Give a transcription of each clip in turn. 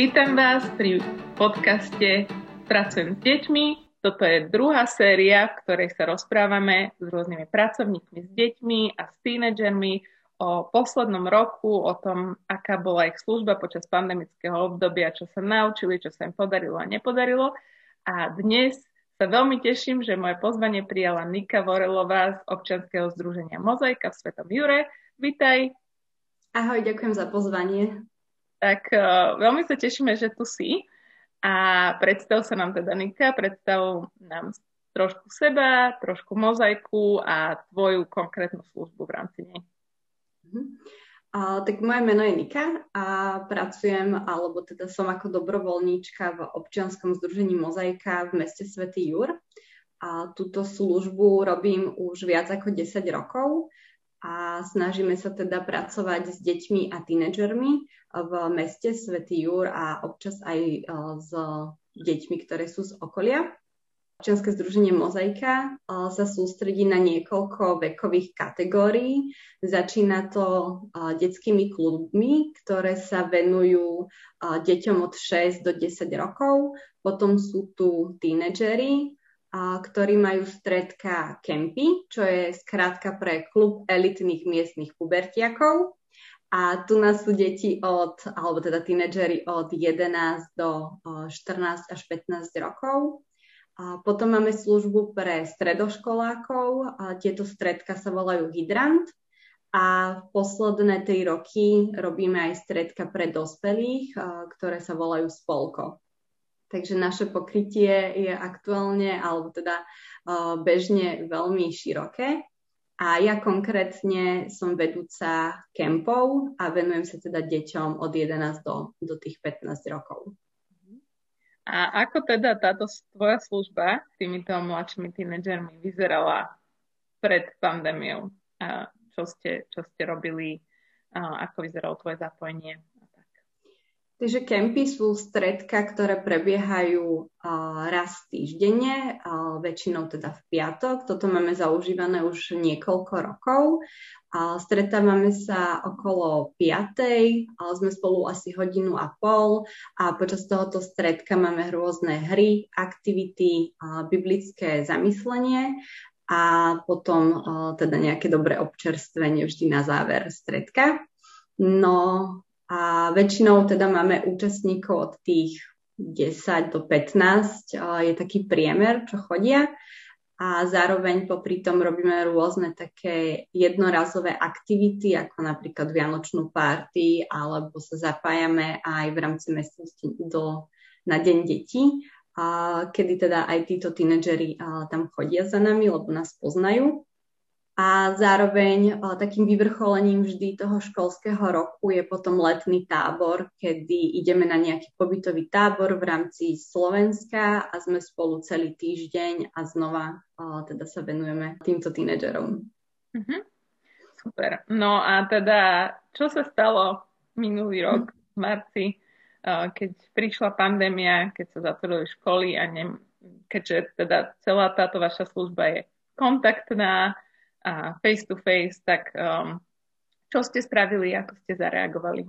Vítam vás pri podcaste Pracujem s deťmi. Toto je druhá séria, v ktorej sa rozprávame s rôznymi pracovníkmi, s deťmi a s tínedžermi o poslednom roku, o tom, aká bola ich služba počas pandemického obdobia, čo sa naučili, čo sa im podarilo a nepodarilo. A dnes sa veľmi teším, že moje pozvanie prijala Nika Vorelová z občianskeho združenia Mozaika v Svetom Jure. Vítaj. Ahoj, ďakujem za pozvanie. Tak uh, veľmi sa tešíme, že tu si. A predstav sa nám teda, Nika, predstav nám trošku seba, trošku mozaiku a tvoju konkrétnu službu v rámci nej. A, tak moje meno je Nika a pracujem, alebo teda som ako dobrovoľníčka v občianskom združení Mozaika v meste Svetý Jur. A túto službu robím už viac ako 10 rokov a snažíme sa teda pracovať s deťmi a tínedžermi v meste Svetý Jur a občas aj e, s deťmi, ktoré sú z okolia. Občianske združenie Mozaika sa sústredí na niekoľko vekových kategórií. Začína to detskými klubmi, ktoré sa venujú deťom od 6 do 10 rokov. Potom sú tu tínedžery, ktorí majú stredka Kempy, čo je skrátka pre klub elitných miestnych pubertiakov. A tu nás sú deti od, alebo teda tínedžery od 11 do 14 až 15 rokov. A potom máme službu pre stredoškolákov. A tieto stredka sa volajú Hydrant. A v posledné tri roky robíme aj stredka pre dospelých, ktoré sa volajú Spolko. Takže naše pokrytie je aktuálne, alebo teda bežne veľmi široké. A ja konkrétne som vedúca kempov a venujem sa teda deťom od 11 do, do tých 15 rokov. A ako teda táto tvoja služba s týmito mladšími tínedžermi vyzerala pred pandémiou? A čo ste, čo ste robili? A ako vyzeralo tvoje zapojenie? Takže kempy sú stredka, ktoré prebiehajú raz týždenne, väčšinou teda v piatok. Toto máme zaužívané už niekoľko rokov. Stretávame sa okolo 5. ale sme spolu asi hodinu a pol a počas tohoto stredka máme rôzne hry, aktivity, biblické zamyslenie a potom teda nejaké dobré občerstvenie vždy na záver stredka. No, a väčšinou teda máme účastníkov od tých 10 do 15, je taký priemer, čo chodia. A zároveň popri tom robíme rôzne také jednorazové aktivity, ako napríklad Vianočnú párty, alebo sa zapájame aj v rámci mestnosti do, na Deň detí, a kedy teda aj títo tínedžeri tam chodia za nami, lebo nás poznajú. A zároveň takým vyvrcholením vždy toho školského roku je potom letný tábor, kedy ideme na nejaký pobytový tábor v rámci Slovenska a sme spolu celý týždeň a znova teda sa venujeme týmto tínedžerom. Mm-hmm. Super. No a teda, čo sa stalo minulý rok v marci, keď prišla pandémia, keď sa zatvorili školy a ne, keďže teda celá táto vaša služba je kontaktná, a face to face, tak um, čo ste spravili, ako ste zareagovali?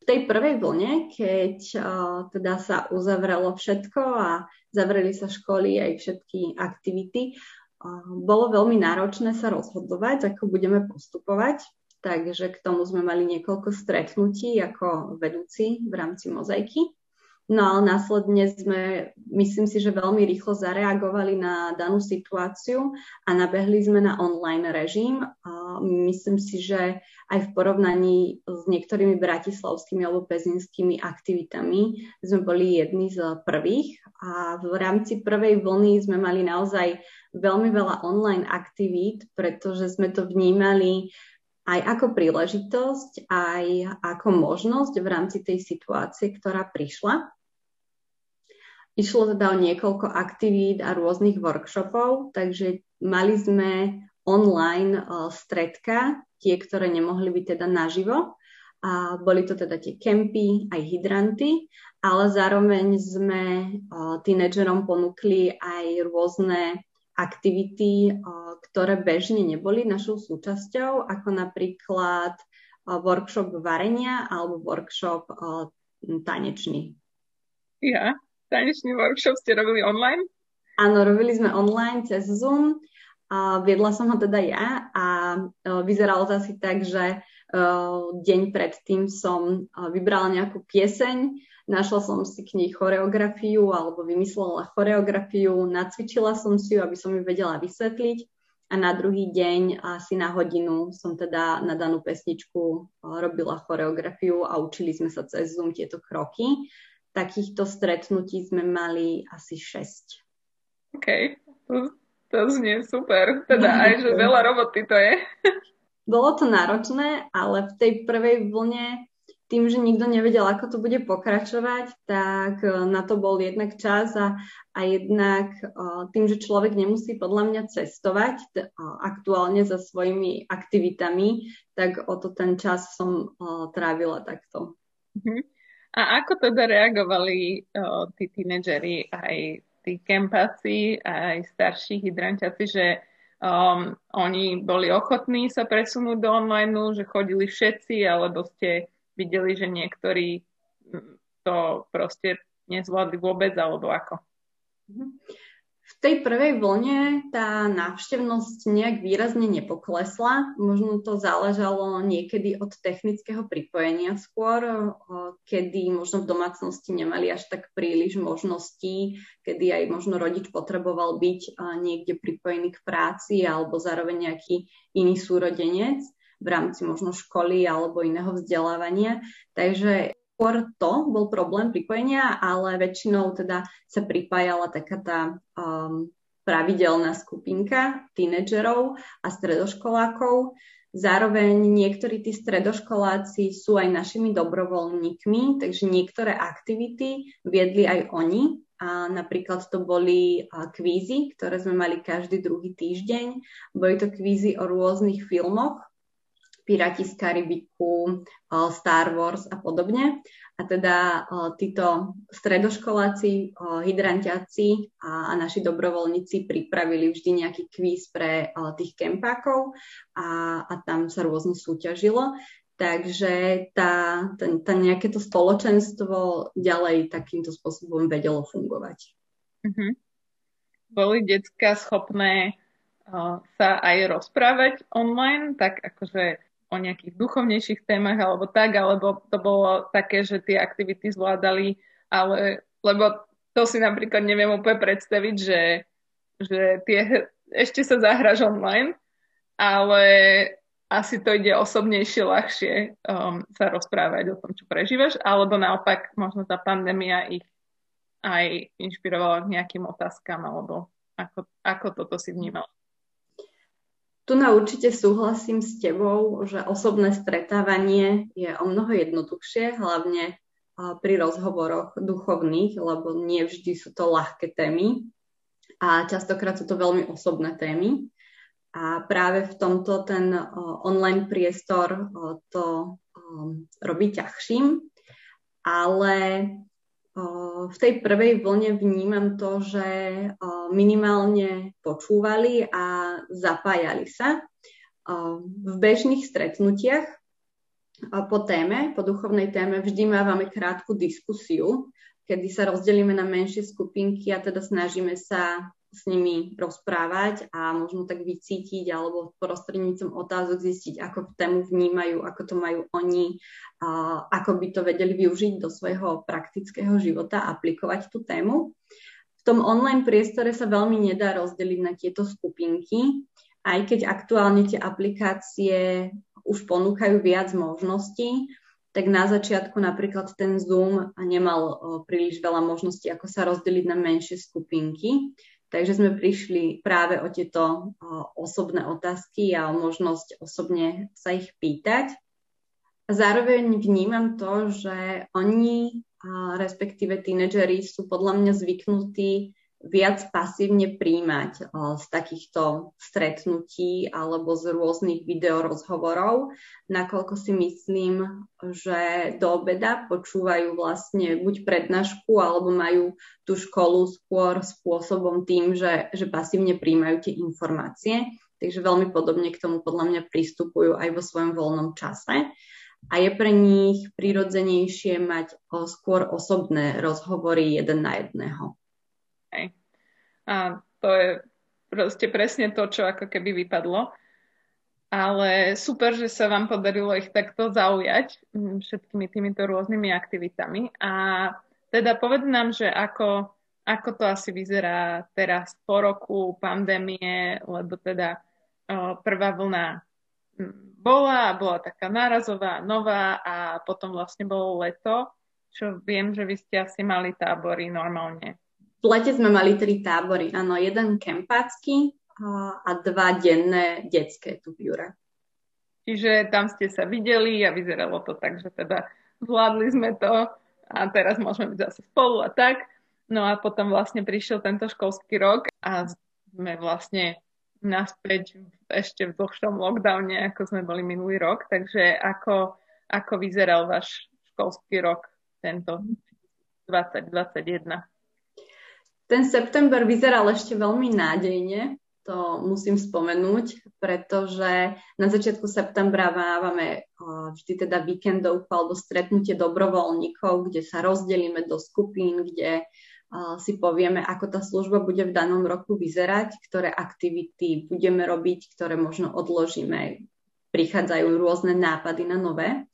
V tej prvej vlne, keď uh, teda sa uzavrelo všetko a zavreli sa školy aj všetky aktivity, uh, bolo veľmi náročné sa rozhodovať, ako budeme postupovať. Takže k tomu sme mali niekoľko stretnutí ako vedúci v rámci mozaiky. No ale následne sme, myslím si, že veľmi rýchlo zareagovali na danú situáciu a nabehli sme na online režim. A myslím si, že aj v porovnaní s niektorými bratislavskými alebo pezinskými aktivitami sme boli jedni z prvých a v rámci prvej vlny sme mali naozaj veľmi veľa online aktivít, pretože sme to vnímali aj ako príležitosť, aj ako možnosť v rámci tej situácie, ktorá prišla. Išlo teda o niekoľko aktivít a rôznych workshopov, takže mali sme online uh, stredka, tie, ktoré nemohli byť teda naživo. A boli to teda tie kempy, aj hydranty, ale zároveň sme uh, tínedžerom ponúkli aj rôzne aktivity, uh, ktoré bežne neboli našou súčasťou, ako napríklad workshop varenia alebo workshop tanečný. Ja, tanečný workshop ste robili online? Áno, robili sme online cez Zoom. A viedla som ho teda ja a vyzeralo to asi tak, že deň predtým som vybrala nejakú pieseň, našla som si k nej choreografiu alebo vymyslela choreografiu, nacvičila som si ju, aby som ju vedela vysvetliť a na druhý deň asi na hodinu som teda na danú pesničku robila choreografiu a učili sme sa cez Zoom tieto kroky. Takýchto stretnutí sme mali asi 6. OK, to znie super. Teda aj, že veľa roboty to je. Bolo to náročné, ale v tej prvej vlne tým, že nikto nevedel, ako to bude pokračovať, tak e, na to bol jednak čas a, a jednak e, tým, že človek nemusí podľa mňa cestovať aktuálne za svojimi aktivitami, tak o to ten čas som trávila takto. Uh-huh. A ako teda reagovali uh, tí tínedžeri aj tí kempáci aj starší hydranťaci, že um, oni boli ochotní sa presunúť do online, že chodili všetci, alebo ste videli, že niektorí to proste nezvládli vôbec, alebo ako? Mhm. V tej prvej vlne tá návštevnosť nejak výrazne nepoklesla. Možno to záležalo niekedy od technického pripojenia skôr, kedy možno v domácnosti nemali až tak príliš možností, kedy aj možno rodič potreboval byť niekde pripojený k práci alebo zároveň nejaký iný súrodenec v rámci možno školy alebo iného vzdelávania. Takže skôr to bol problém pripojenia, ale väčšinou teda sa pripájala taká tá um, pravidelná skupinka tínedžerov a stredoškolákov. Zároveň niektorí tí stredoškoláci sú aj našimi dobrovoľníkmi, takže niektoré aktivity viedli aj oni. A napríklad to boli kvízy, ktoré sme mali každý druhý týždeň. Boli to kvízy o rôznych filmoch, Piráti z Karibiku, Star Wars a podobne. A teda títo stredoškoláci, hydrantiaci a, naši dobrovoľníci pripravili vždy nejaký kvíz pre tých kempákov a, a tam sa rôzne súťažilo. Takže tá, tá, tá nejaké to spoločenstvo ďalej takýmto spôsobom vedelo fungovať. Uh-huh. Boli detská schopné sa aj rozprávať online, tak akože o nejakých duchovnejších témach alebo tak, alebo to bolo také, že tie aktivity zvládali, ale lebo to si napríklad neviem úplne predstaviť, že, že tie, ešte sa zahraš online, ale asi to ide osobnejšie, ľahšie um, sa rozprávať o tom, čo prežívaš, alebo naopak možno tá pandémia ich aj inšpirovala k nejakým otázkam, alebo ako, ako toto si vnímal? Tu na určite súhlasím s tebou, že osobné stretávanie je o mnoho jednoduchšie, hlavne pri rozhovoroch duchovných, lebo nie vždy sú to ľahké témy a častokrát sú to veľmi osobné témy. A práve v tomto ten online priestor to robí ťažším, ale v tej prvej vlne vnímam to, že minimálne počúvali a zapájali sa. V bežných stretnutiach po téme, po duchovnej téme, vždy mávame krátku diskusiu, kedy sa rozdelíme na menšie skupinky a teda snažíme sa s nimi rozprávať a možno tak vycítiť alebo prostrednícom otázok zistiť, ako tému vnímajú, ako to majú oni, a ako by to vedeli využiť do svojho praktického života, aplikovať tú tému. V tom online priestore sa veľmi nedá rozdeliť na tieto skupinky, aj keď aktuálne tie aplikácie už ponúkajú viac možností, tak na začiatku napríklad ten Zoom nemal príliš veľa možností, ako sa rozdeliť na menšie skupinky. Takže sme prišli práve o tieto osobné otázky a o možnosť osobne sa ich pýtať. Zároveň vnímam to, že oni, respektíve tínedžeri, sú podľa mňa zvyknutí viac pasívne príjmať z takýchto stretnutí alebo z rôznych videorozhovorov, nakoľko si myslím, že do obeda počúvajú vlastne buď prednášku alebo majú tú školu skôr spôsobom tým, že, že pasívne príjmajú tie informácie. Takže veľmi podobne k tomu podľa mňa pristupujú aj vo svojom voľnom čase. a je pre nich prirodzenejšie mať o, skôr osobné rozhovory jeden na jedného. Hej. A to je proste presne to, čo ako keby vypadlo. Ale super, že sa vám podarilo ich takto zaujať mm, všetkými týmito rôznymi aktivitami. A teda povedz nám, že ako, ako to asi vyzerá teraz po roku pandémie, lebo teda prvá vlna mm, bola bola taká nárazová, nová a potom vlastne bolo leto, čo viem, že vy ste asi mali tábory normálne. V lete sme mali tri tábory, áno, jeden kempácky, a dva denné detské tu v Jure. Čiže tam ste sa videli a vyzeralo to tak, že teda zvládli sme to a teraz môžeme byť zase spolu a tak. No a potom vlastne prišiel tento školský rok a sme vlastne naspäť ešte v dlhšom lockdowne, ako sme boli minulý rok. Takže ako, ako vyzeral váš školský rok tento 2021? Ten september vyzeral ešte veľmi nádejne to musím spomenúť, pretože na začiatku septembra máme vždy teda víkendovku alebo stretnutie dobrovoľníkov, kde sa rozdelíme do skupín, kde si povieme, ako tá služba bude v danom roku vyzerať, ktoré aktivity budeme robiť, ktoré možno odložíme. Prichádzajú rôzne nápady na nové.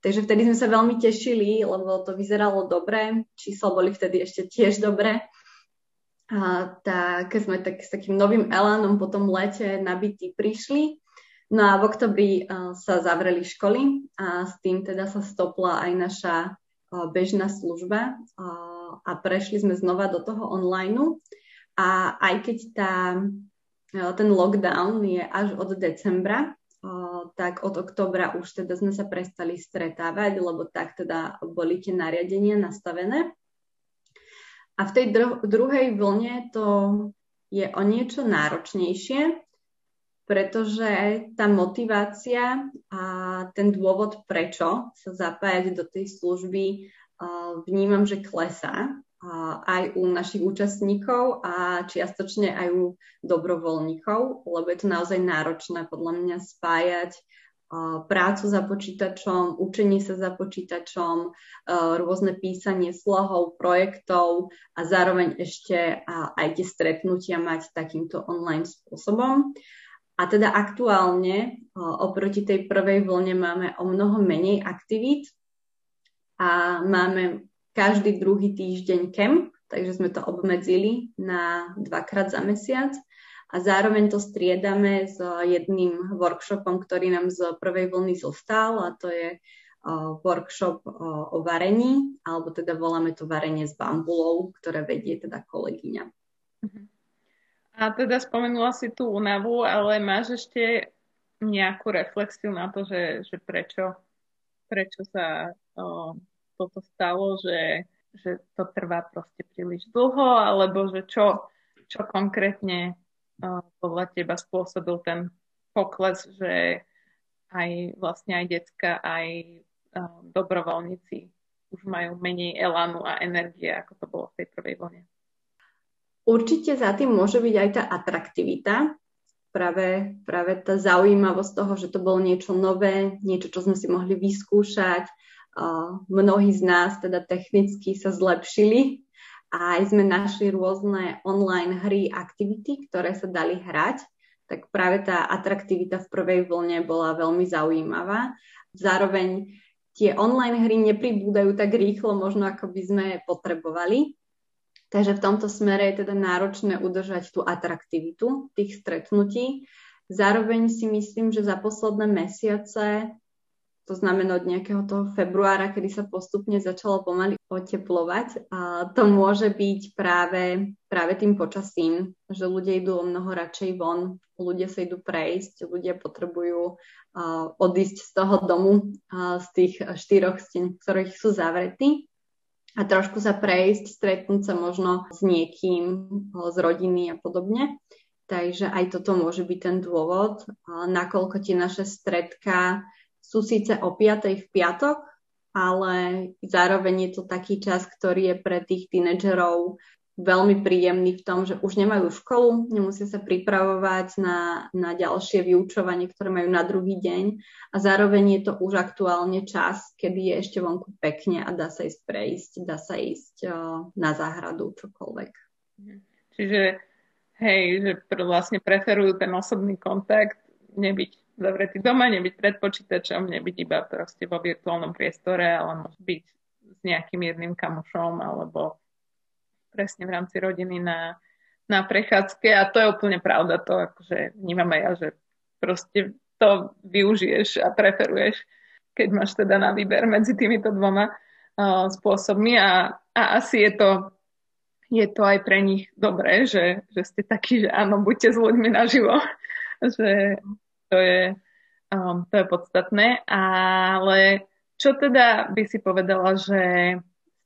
Takže vtedy sme sa veľmi tešili, lebo to vyzeralo dobre, čísla boli vtedy ešte tiež dobré a tak sme tak, s takým novým elánom po tom lete nabití prišli. No a v oktobri uh, sa zavreli školy a s tým teda sa stopla aj naša uh, bežná služba uh, a prešli sme znova do toho online. A aj keď tá, ten lockdown je až od decembra, tak od oktobra už teda sme sa prestali stretávať, lebo tak teda boli tie nariadenia nastavené. A v tej dru- druhej vlne to je o niečo náročnejšie, pretože tá motivácia a ten dôvod, prečo sa zapájať do tej služby, vnímam, že klesá aj u našich účastníkov a čiastočne aj u dobrovoľníkov, lebo je to naozaj náročné podľa mňa spájať prácu za počítačom, učenie sa za počítačom, rôzne písanie slohov, projektov a zároveň ešte aj tie stretnutia mať takýmto online spôsobom. A teda aktuálne oproti tej prvej vlne máme o mnoho menej aktivít a máme každý druhý týždeň camp, takže sme to obmedzili na dvakrát za mesiac a zároveň to striedame s jedným workshopom, ktorý nám z prvej vlny zostal a to je workshop o varení, alebo teda voláme to varenie s bambulou, ktoré vedie teda kolegyňa. Mhm. A teda spomenula si tú únavu, ale máš ešte nejakú reflexiu na to, že, že prečo, prečo sa o, toto stalo, že, že to trvá proste príliš dlho, alebo že čo, čo konkrétne podľa teba spôsobil ten pokles, že aj vlastne aj decka, aj dobrovoľníci už majú menej elánu a energie, ako to bolo v tej prvej vlne. Určite za tým môže byť aj tá atraktivita, práve, práve tá zaujímavosť toho, že to bolo niečo nové, niečo, čo sme si mohli vyskúšať. Mnohí z nás teda technicky sa zlepšili a aj sme našli rôzne online hry, aktivity, ktoré sa dali hrať, tak práve tá atraktivita v prvej vlne bola veľmi zaujímavá. Zároveň tie online hry nepribúdajú tak rýchlo, možno ako by sme potrebovali. Takže v tomto smere je teda náročné udržať tú atraktivitu tých stretnutí. Zároveň si myslím, že za posledné mesiace to znamená od nejakého toho februára, kedy sa postupne začalo pomaly oteplovať. A to môže byť práve, práve tým počasím, že ľudia idú o mnoho radšej von, ľudia sa idú prejsť, ľudia potrebujú uh, odísť z toho domu, uh, z tých štyroch stien, ktorých sú zavretí a trošku sa prejsť, stretnúť sa možno s niekým z rodiny a podobne. Takže aj toto môže byť ten dôvod, nakoľko tie naše stredka sú síce o 5. v piatok, ale zároveň je to taký čas, ktorý je pre tých tínedžerov veľmi príjemný v tom, že už nemajú školu, nemusia sa pripravovať na, na ďalšie vyučovanie, ktoré majú na druhý deň a zároveň je to už aktuálne čas, kedy je ešte vonku pekne a dá sa ísť prejsť, dá sa ísť uh, na záhradu, čokoľvek. Čiže hej, že vlastne preferujú ten osobný kontakt, nebyť zavretý doma, nebyť pred počítačom, nebyť iba proste vo virtuálnom priestore, ale môže byť s nejakým jedným kamošom alebo presne v rámci rodiny na, na prechádzke. A to je úplne pravda, to akože vnímam aj ja, že proste to využiješ a preferuješ, keď máš teda na výber medzi týmito dvoma uh, spôsobmi. A, a asi je to je to aj pre nich dobré, že, že ste takí, že áno, buďte s ľuďmi naživo, že to je, um, to je podstatné, ale čo teda by si povedala, že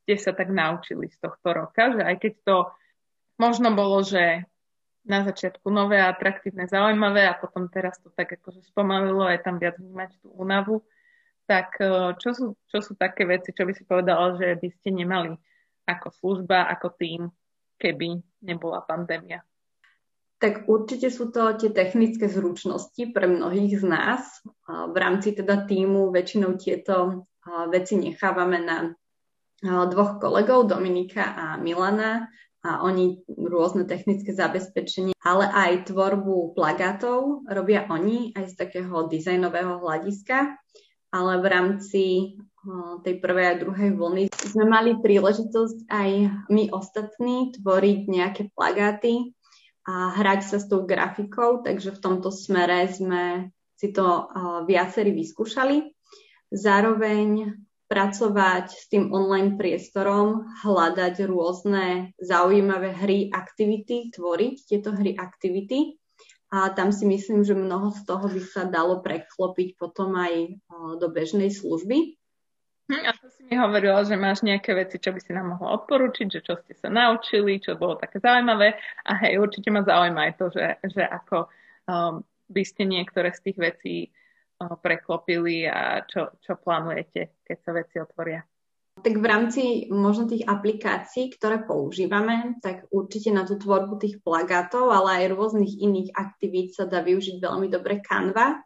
ste sa tak naučili z tohto roka, že aj keď to možno bolo, že na začiatku nové, atraktívne, zaujímavé a potom teraz to tak akože spomalilo, aj tam viac vnímať tú únavu, tak e, čo sú, čo sú také veci, čo by si povedala, že by ste nemali ako služba, ako tým, keby nebola pandémia? Tak určite sú to tie technické zručnosti pre mnohých z nás. V rámci teda týmu väčšinou tieto veci nechávame na dvoch kolegov, Dominika a Milana, a oni rôzne technické zabezpečenie, ale aj tvorbu plagátov robia oni aj z takého dizajnového hľadiska, ale v rámci tej prvej a druhej vlny sme mali príležitosť aj my ostatní tvoriť nejaké plagáty a hrať sa s tou grafikou, takže v tomto smere sme si to viacerí vyskúšali. Zároveň pracovať s tým online priestorom, hľadať rôzne zaujímavé hry, aktivity, tvoriť tieto hry, aktivity. A tam si myslím, že mnoho z toho by sa dalo preklopiť potom aj do bežnej služby. Hm, a to si mi hovorila, že máš nejaké veci, čo by si nám mohla odporučiť, že čo ste sa naučili, čo bolo také zaujímavé. A hej, určite ma zaujíma aj to, že, že ako um, by ste niektoré z tých vecí preklopili a čo, čo plánujete, keď sa veci otvoria? Tak v rámci možno tých aplikácií, ktoré používame, tak určite na tú tvorbu tých plagátov, ale aj rôznych iných aktivít sa dá využiť veľmi dobre Canva.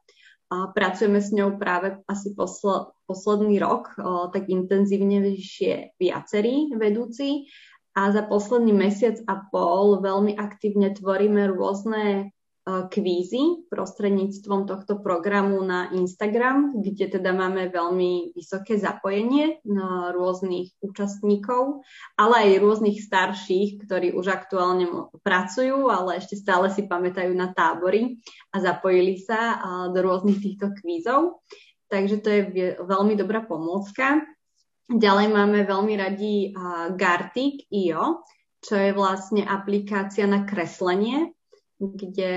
Pracujeme s ňou práve asi posl- posledný rok, tak intenzívnejšie viacerí vedúci a za posledný mesiac a pol veľmi aktívne tvoríme rôzne kvízy prostredníctvom tohto programu na Instagram, kde teda máme veľmi vysoké zapojenie rôznych účastníkov, ale aj rôznych starších, ktorí už aktuálne pracujú, ale ešte stále si pamätajú na tábory a zapojili sa do rôznych týchto kvízov. Takže to je veľmi dobrá pomôcka. Ďalej máme veľmi radi Gartic.io, čo je vlastne aplikácia na kreslenie, kde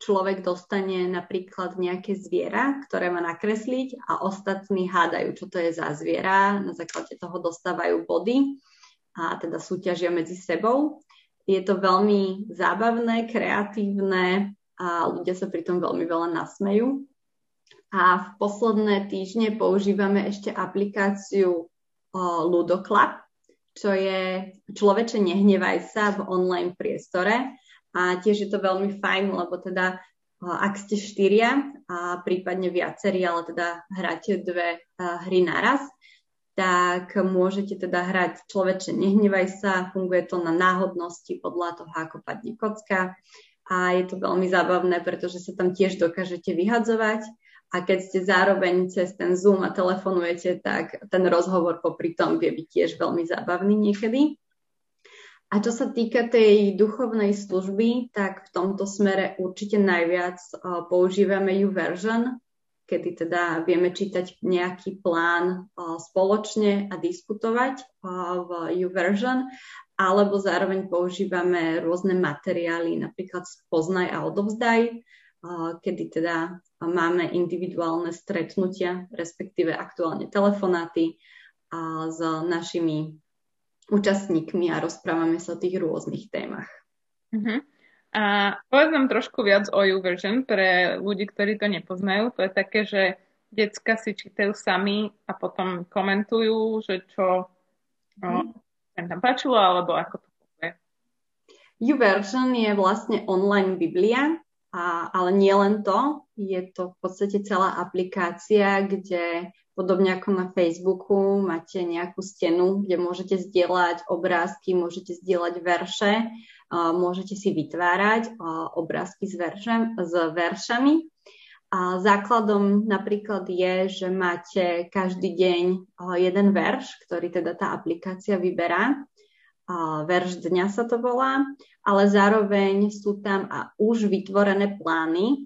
človek dostane napríklad nejaké zviera, ktoré má nakresliť a ostatní hádajú, čo to je za zviera. Na základe toho dostávajú body a teda súťažia medzi sebou. Je to veľmi zábavné, kreatívne a ľudia sa pri tom veľmi veľa nasmejú. A v posledné týždne používame ešte aplikáciu Ludoclub, čo je človeče nehnevaj sa v online priestore. A tiež je to veľmi fajn, lebo teda ak ste štyria a prípadne viacerí, ale teda hráte dve hry naraz, tak môžete teda hrať človeče nehnevaj sa, funguje to na náhodnosti podľa toho, ako padne kocka. A je to veľmi zábavné, pretože sa tam tiež dokážete vyhadzovať a keď ste zároveň cez ten Zoom a telefonujete, tak ten rozhovor popri tom vie byť tiež veľmi zábavný niekedy. A čo sa týka tej duchovnej služby, tak v tomto smere určite najviac uh, používame YouVersion, kedy teda vieme čítať nejaký plán uh, spoločne a diskutovať uh, v YouVersion, alebo zároveň používame rôzne materiály, napríklad Poznaj a odovzdaj, kedy teda máme individuálne stretnutia, respektíve aktuálne telefonáty s našimi účastníkmi a rozprávame sa o tých rôznych témach. Uh-huh. A povedz nám trošku viac o YouVersion pre ľudí, ktorí to nepoznajú. To je také, že decka si čítajú sami a potom komentujú, že čo no, mm. tam páčilo, alebo ako to funguje. YouVersion je vlastne online Biblia, a, ale nie len to, je to v podstate celá aplikácia, kde podobne ako na Facebooku máte nejakú stenu, kde môžete zdieľať obrázky, môžete zdieľať verše, môžete si vytvárať obrázky s, veršem, s veršami. A základom napríklad je, že máte každý deň jeden verš, ktorý teda tá aplikácia vyberá. Verš dňa sa to volá, ale zároveň sú tam už vytvorené plány.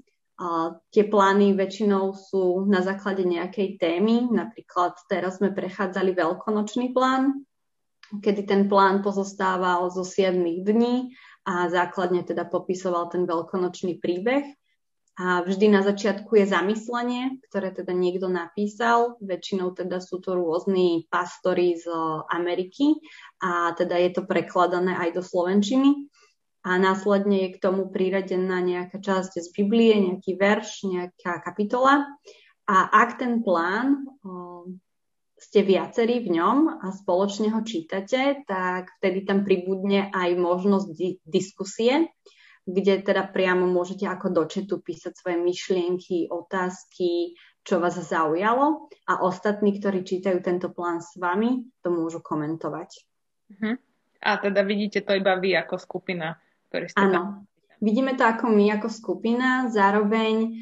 Tie plány väčšinou sú na základe nejakej témy. Napríklad teraz sme prechádzali veľkonočný plán, kedy ten plán pozostával zo 7 dní a základne teda popisoval ten veľkonočný príbeh. A vždy na začiatku je zamyslenie, ktoré teda niekto napísal. Väčšinou teda sú to rôzni pastori z Ameriky a teda je to prekladané aj do slovenčiny. A následne je k tomu priradená nejaká časť z Biblie, nejaký verš, nejaká kapitola. A ak ten plán ste viacerí v ňom a spoločne ho čítate, tak vtedy tam pribudne aj možnosť di- diskusie kde teda priamo môžete ako do četu písať svoje myšlienky, otázky, čo vás zaujalo a ostatní, ktorí čítajú tento plán s vami, to môžu komentovať. Uh-huh. A teda vidíte to iba vy ako skupina, ktorí ste Áno, tam... vidíme to ako my ako skupina, zároveň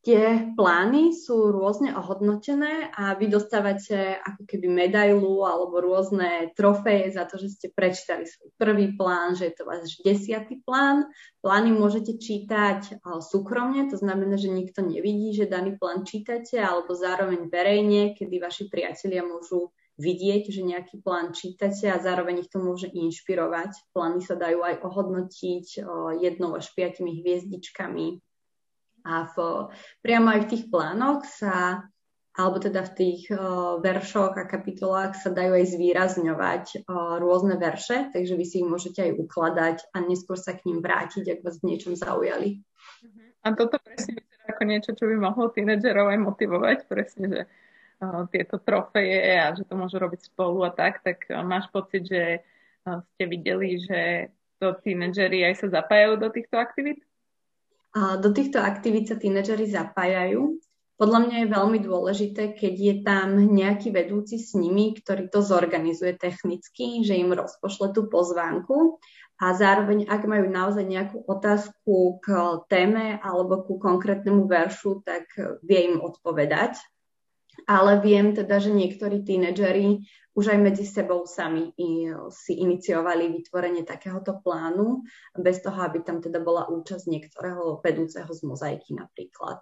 Tie plány sú rôzne ohodnotené a vy dostávate ako keby medailu alebo rôzne trofeje za to, že ste prečítali svoj prvý plán, že je to váš desiatý plán. Plány môžete čítať súkromne, to znamená, že nikto nevidí, že daný plán čítate, alebo zároveň verejne, kedy vaši priatelia môžu vidieť, že nejaký plán čítate a zároveň ich to môže inšpirovať. Plány sa dajú aj ohodnotiť jednou až piatimi hviezdičkami a v, priamo aj v tých plánoch sa, alebo teda v tých uh, veršoch a kapitolách sa dajú aj zvýrazňovať uh, rôzne verše, takže vy si ich môžete aj ukladať a neskôr sa k ním vrátiť, ak vás v niečom zaujali. A toto presne ako niečo, čo by mohlo tínedžerov aj motivovať, presne, že tieto trofeje a že to môžu robiť spolu a tak, tak uh, máš pocit, že uh, ste videli, že to tínedžeri aj sa zapájajú do týchto aktivít? do týchto aktivít sa tínedžeri zapájajú. Podľa mňa je veľmi dôležité, keď je tam nejaký vedúci s nimi, ktorý to zorganizuje technicky, že im rozpošle tú pozvánku a zároveň, ak majú naozaj nejakú otázku k téme alebo ku konkrétnemu veršu, tak vie im odpovedať ale viem teda, že niektorí tínedžeri už aj medzi sebou sami si iniciovali vytvorenie takéhoto plánu, bez toho, aby tam teda bola účasť niektorého vedúceho z mozaiky napríklad.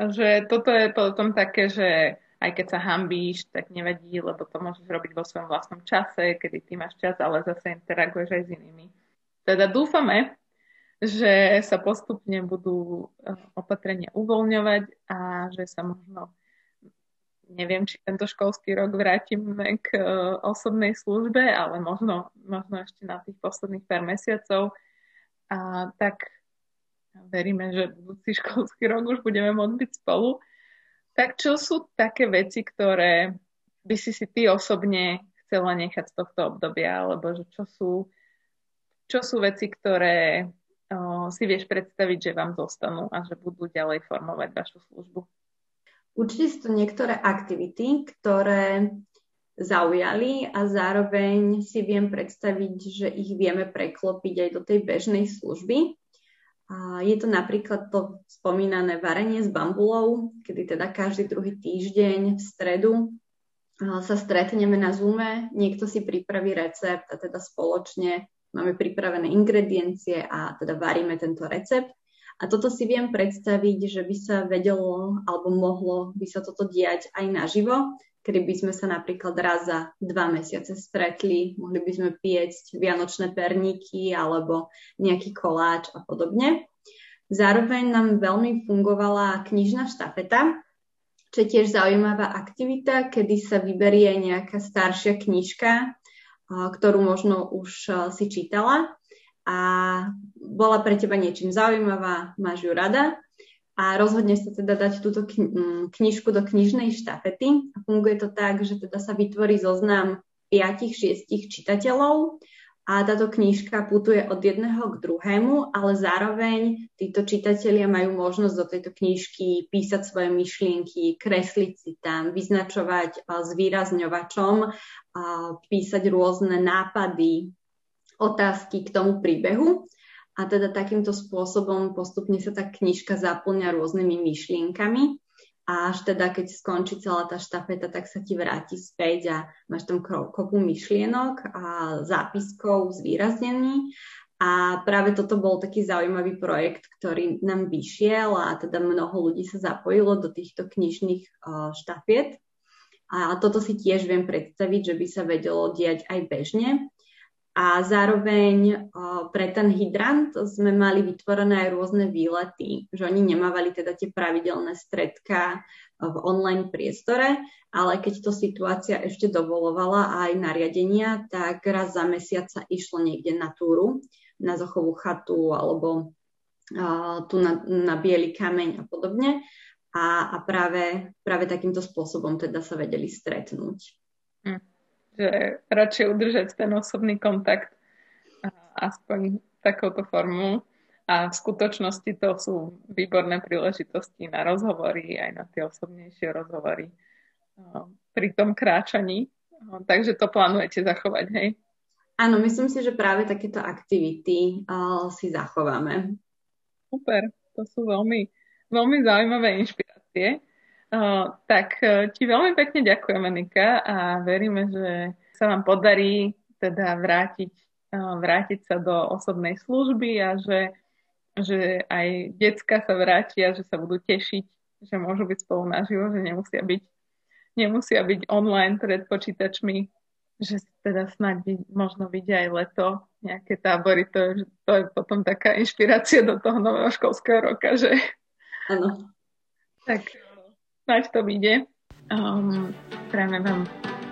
Že toto je potom také, že aj keď sa hambíš, tak nevadí, lebo to môžeš robiť vo svojom vlastnom čase, kedy ty máš čas, ale zase interaguješ aj s inými. Teda dúfame, že sa postupne budú eh, opatrenia uvoľňovať a že sa možno neviem, či tento školský rok vrátime k e, osobnej službe, ale možno, možno ešte na tých posledných pár mesiacov. A tak veríme, že budúci školský rok už budeme môcť byť spolu. Tak čo sú také veci, ktoré by si si ty osobne chcela nechať z tohto obdobia, alebo že čo sú, čo sú veci, ktoré o, si vieš predstaviť, že vám zostanú a že budú ďalej formovať vašu službu? Určite sú to niektoré aktivity, ktoré zaujali a zároveň si viem predstaviť, že ich vieme preklopiť aj do tej bežnej služby. Je to napríklad to spomínané varenie s bambulou, kedy teda každý druhý týždeň v stredu sa stretneme na Zoome, niekto si pripraví recept a teda spoločne máme pripravené ingrediencie a teda varíme tento recept a toto si viem predstaviť, že by sa vedelo alebo mohlo by sa toto diať aj naživo, kedy by sme sa napríklad raz za dva mesiace stretli, mohli by sme piecť vianočné perníky alebo nejaký koláč a podobne. Zároveň nám veľmi fungovala knižná štafeta, čo je tiež zaujímavá aktivita, kedy sa vyberie nejaká staršia knižka, ktorú možno už si čítala a bola pre teba niečím zaujímavá, máš ju rada? A rozhodne sa teda dať túto mm, knižku do knižnej štafety. A funguje to tak, že teda sa vytvorí zoznam 5-6 čitateľov a táto knižka putuje od jedného k druhému, ale zároveň títo čitatelia majú možnosť do tejto knižky písať svoje myšlienky, kresliť si tam, vyznačovať s výrazňovačom, písať rôzne nápady, otázky k tomu príbehu. A teda takýmto spôsobom postupne sa tá knižka zaplňa rôznymi myšlienkami a až teda, keď skončí celá tá štafeta, tak sa ti vráti späť a máš tam kopu myšlienok a zápiskov, zvýraznení. A práve toto bol taký zaujímavý projekt, ktorý nám vyšiel a teda mnoho ľudí sa zapojilo do týchto knižných štafiet. A toto si tiež viem predstaviť, že by sa vedelo diať aj bežne. A zároveň pre ten hydrant sme mali vytvorené aj rôzne výlety, že oni nemávali teda tie pravidelné stredka v online priestore, ale keď to situácia ešte dovolovala aj nariadenia, tak raz za mesiac sa išlo niekde na túru, na Zochovú chatu alebo tu na, na Bielý kameň a podobne. A, a práve, práve takýmto spôsobom teda sa vedeli stretnúť. Hm že radšej udržať ten osobný kontakt aspoň takouto formou. A v skutočnosti to sú výborné príležitosti na rozhovory, aj na tie osobnejšie rozhovory pri tom kráčaní. Takže to plánujete zachovať, hej? Áno, myslím si, že práve takéto aktivity uh, si zachováme. Super, to sú veľmi, veľmi zaujímavé inšpirácie tak e, ti veľmi pekne ďakujeme, Nika, a veríme, že sa vám podarí teda vrátiť, vrátiť sa do osobnej služby a že, že aj decka sa vrátia, že sa budú tešiť, že môžu byť spolu naživo, že nemusia byť, nemusia byť online pred počítačmi, že teda snáď možno vidia aj leto, nejaké tábory, to, to je potom taká inšpirácia do toho nového školského roka, že... Áno. Tak snáď to vyjde. Um, prajeme vám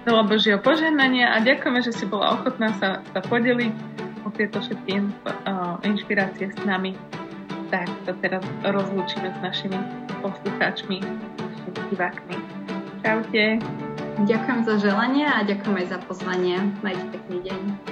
veľa Božieho požehnania a ďakujeme, že si bola ochotná sa, sa podeliť o tieto všetky uh, inšpirácie s nami. Tak sa teraz rozlúčime s našimi poslucháčmi, našimi divákmi. Čaute. Ďakujem za želanie a ďakujem aj za pozvanie. Majte pekný deň.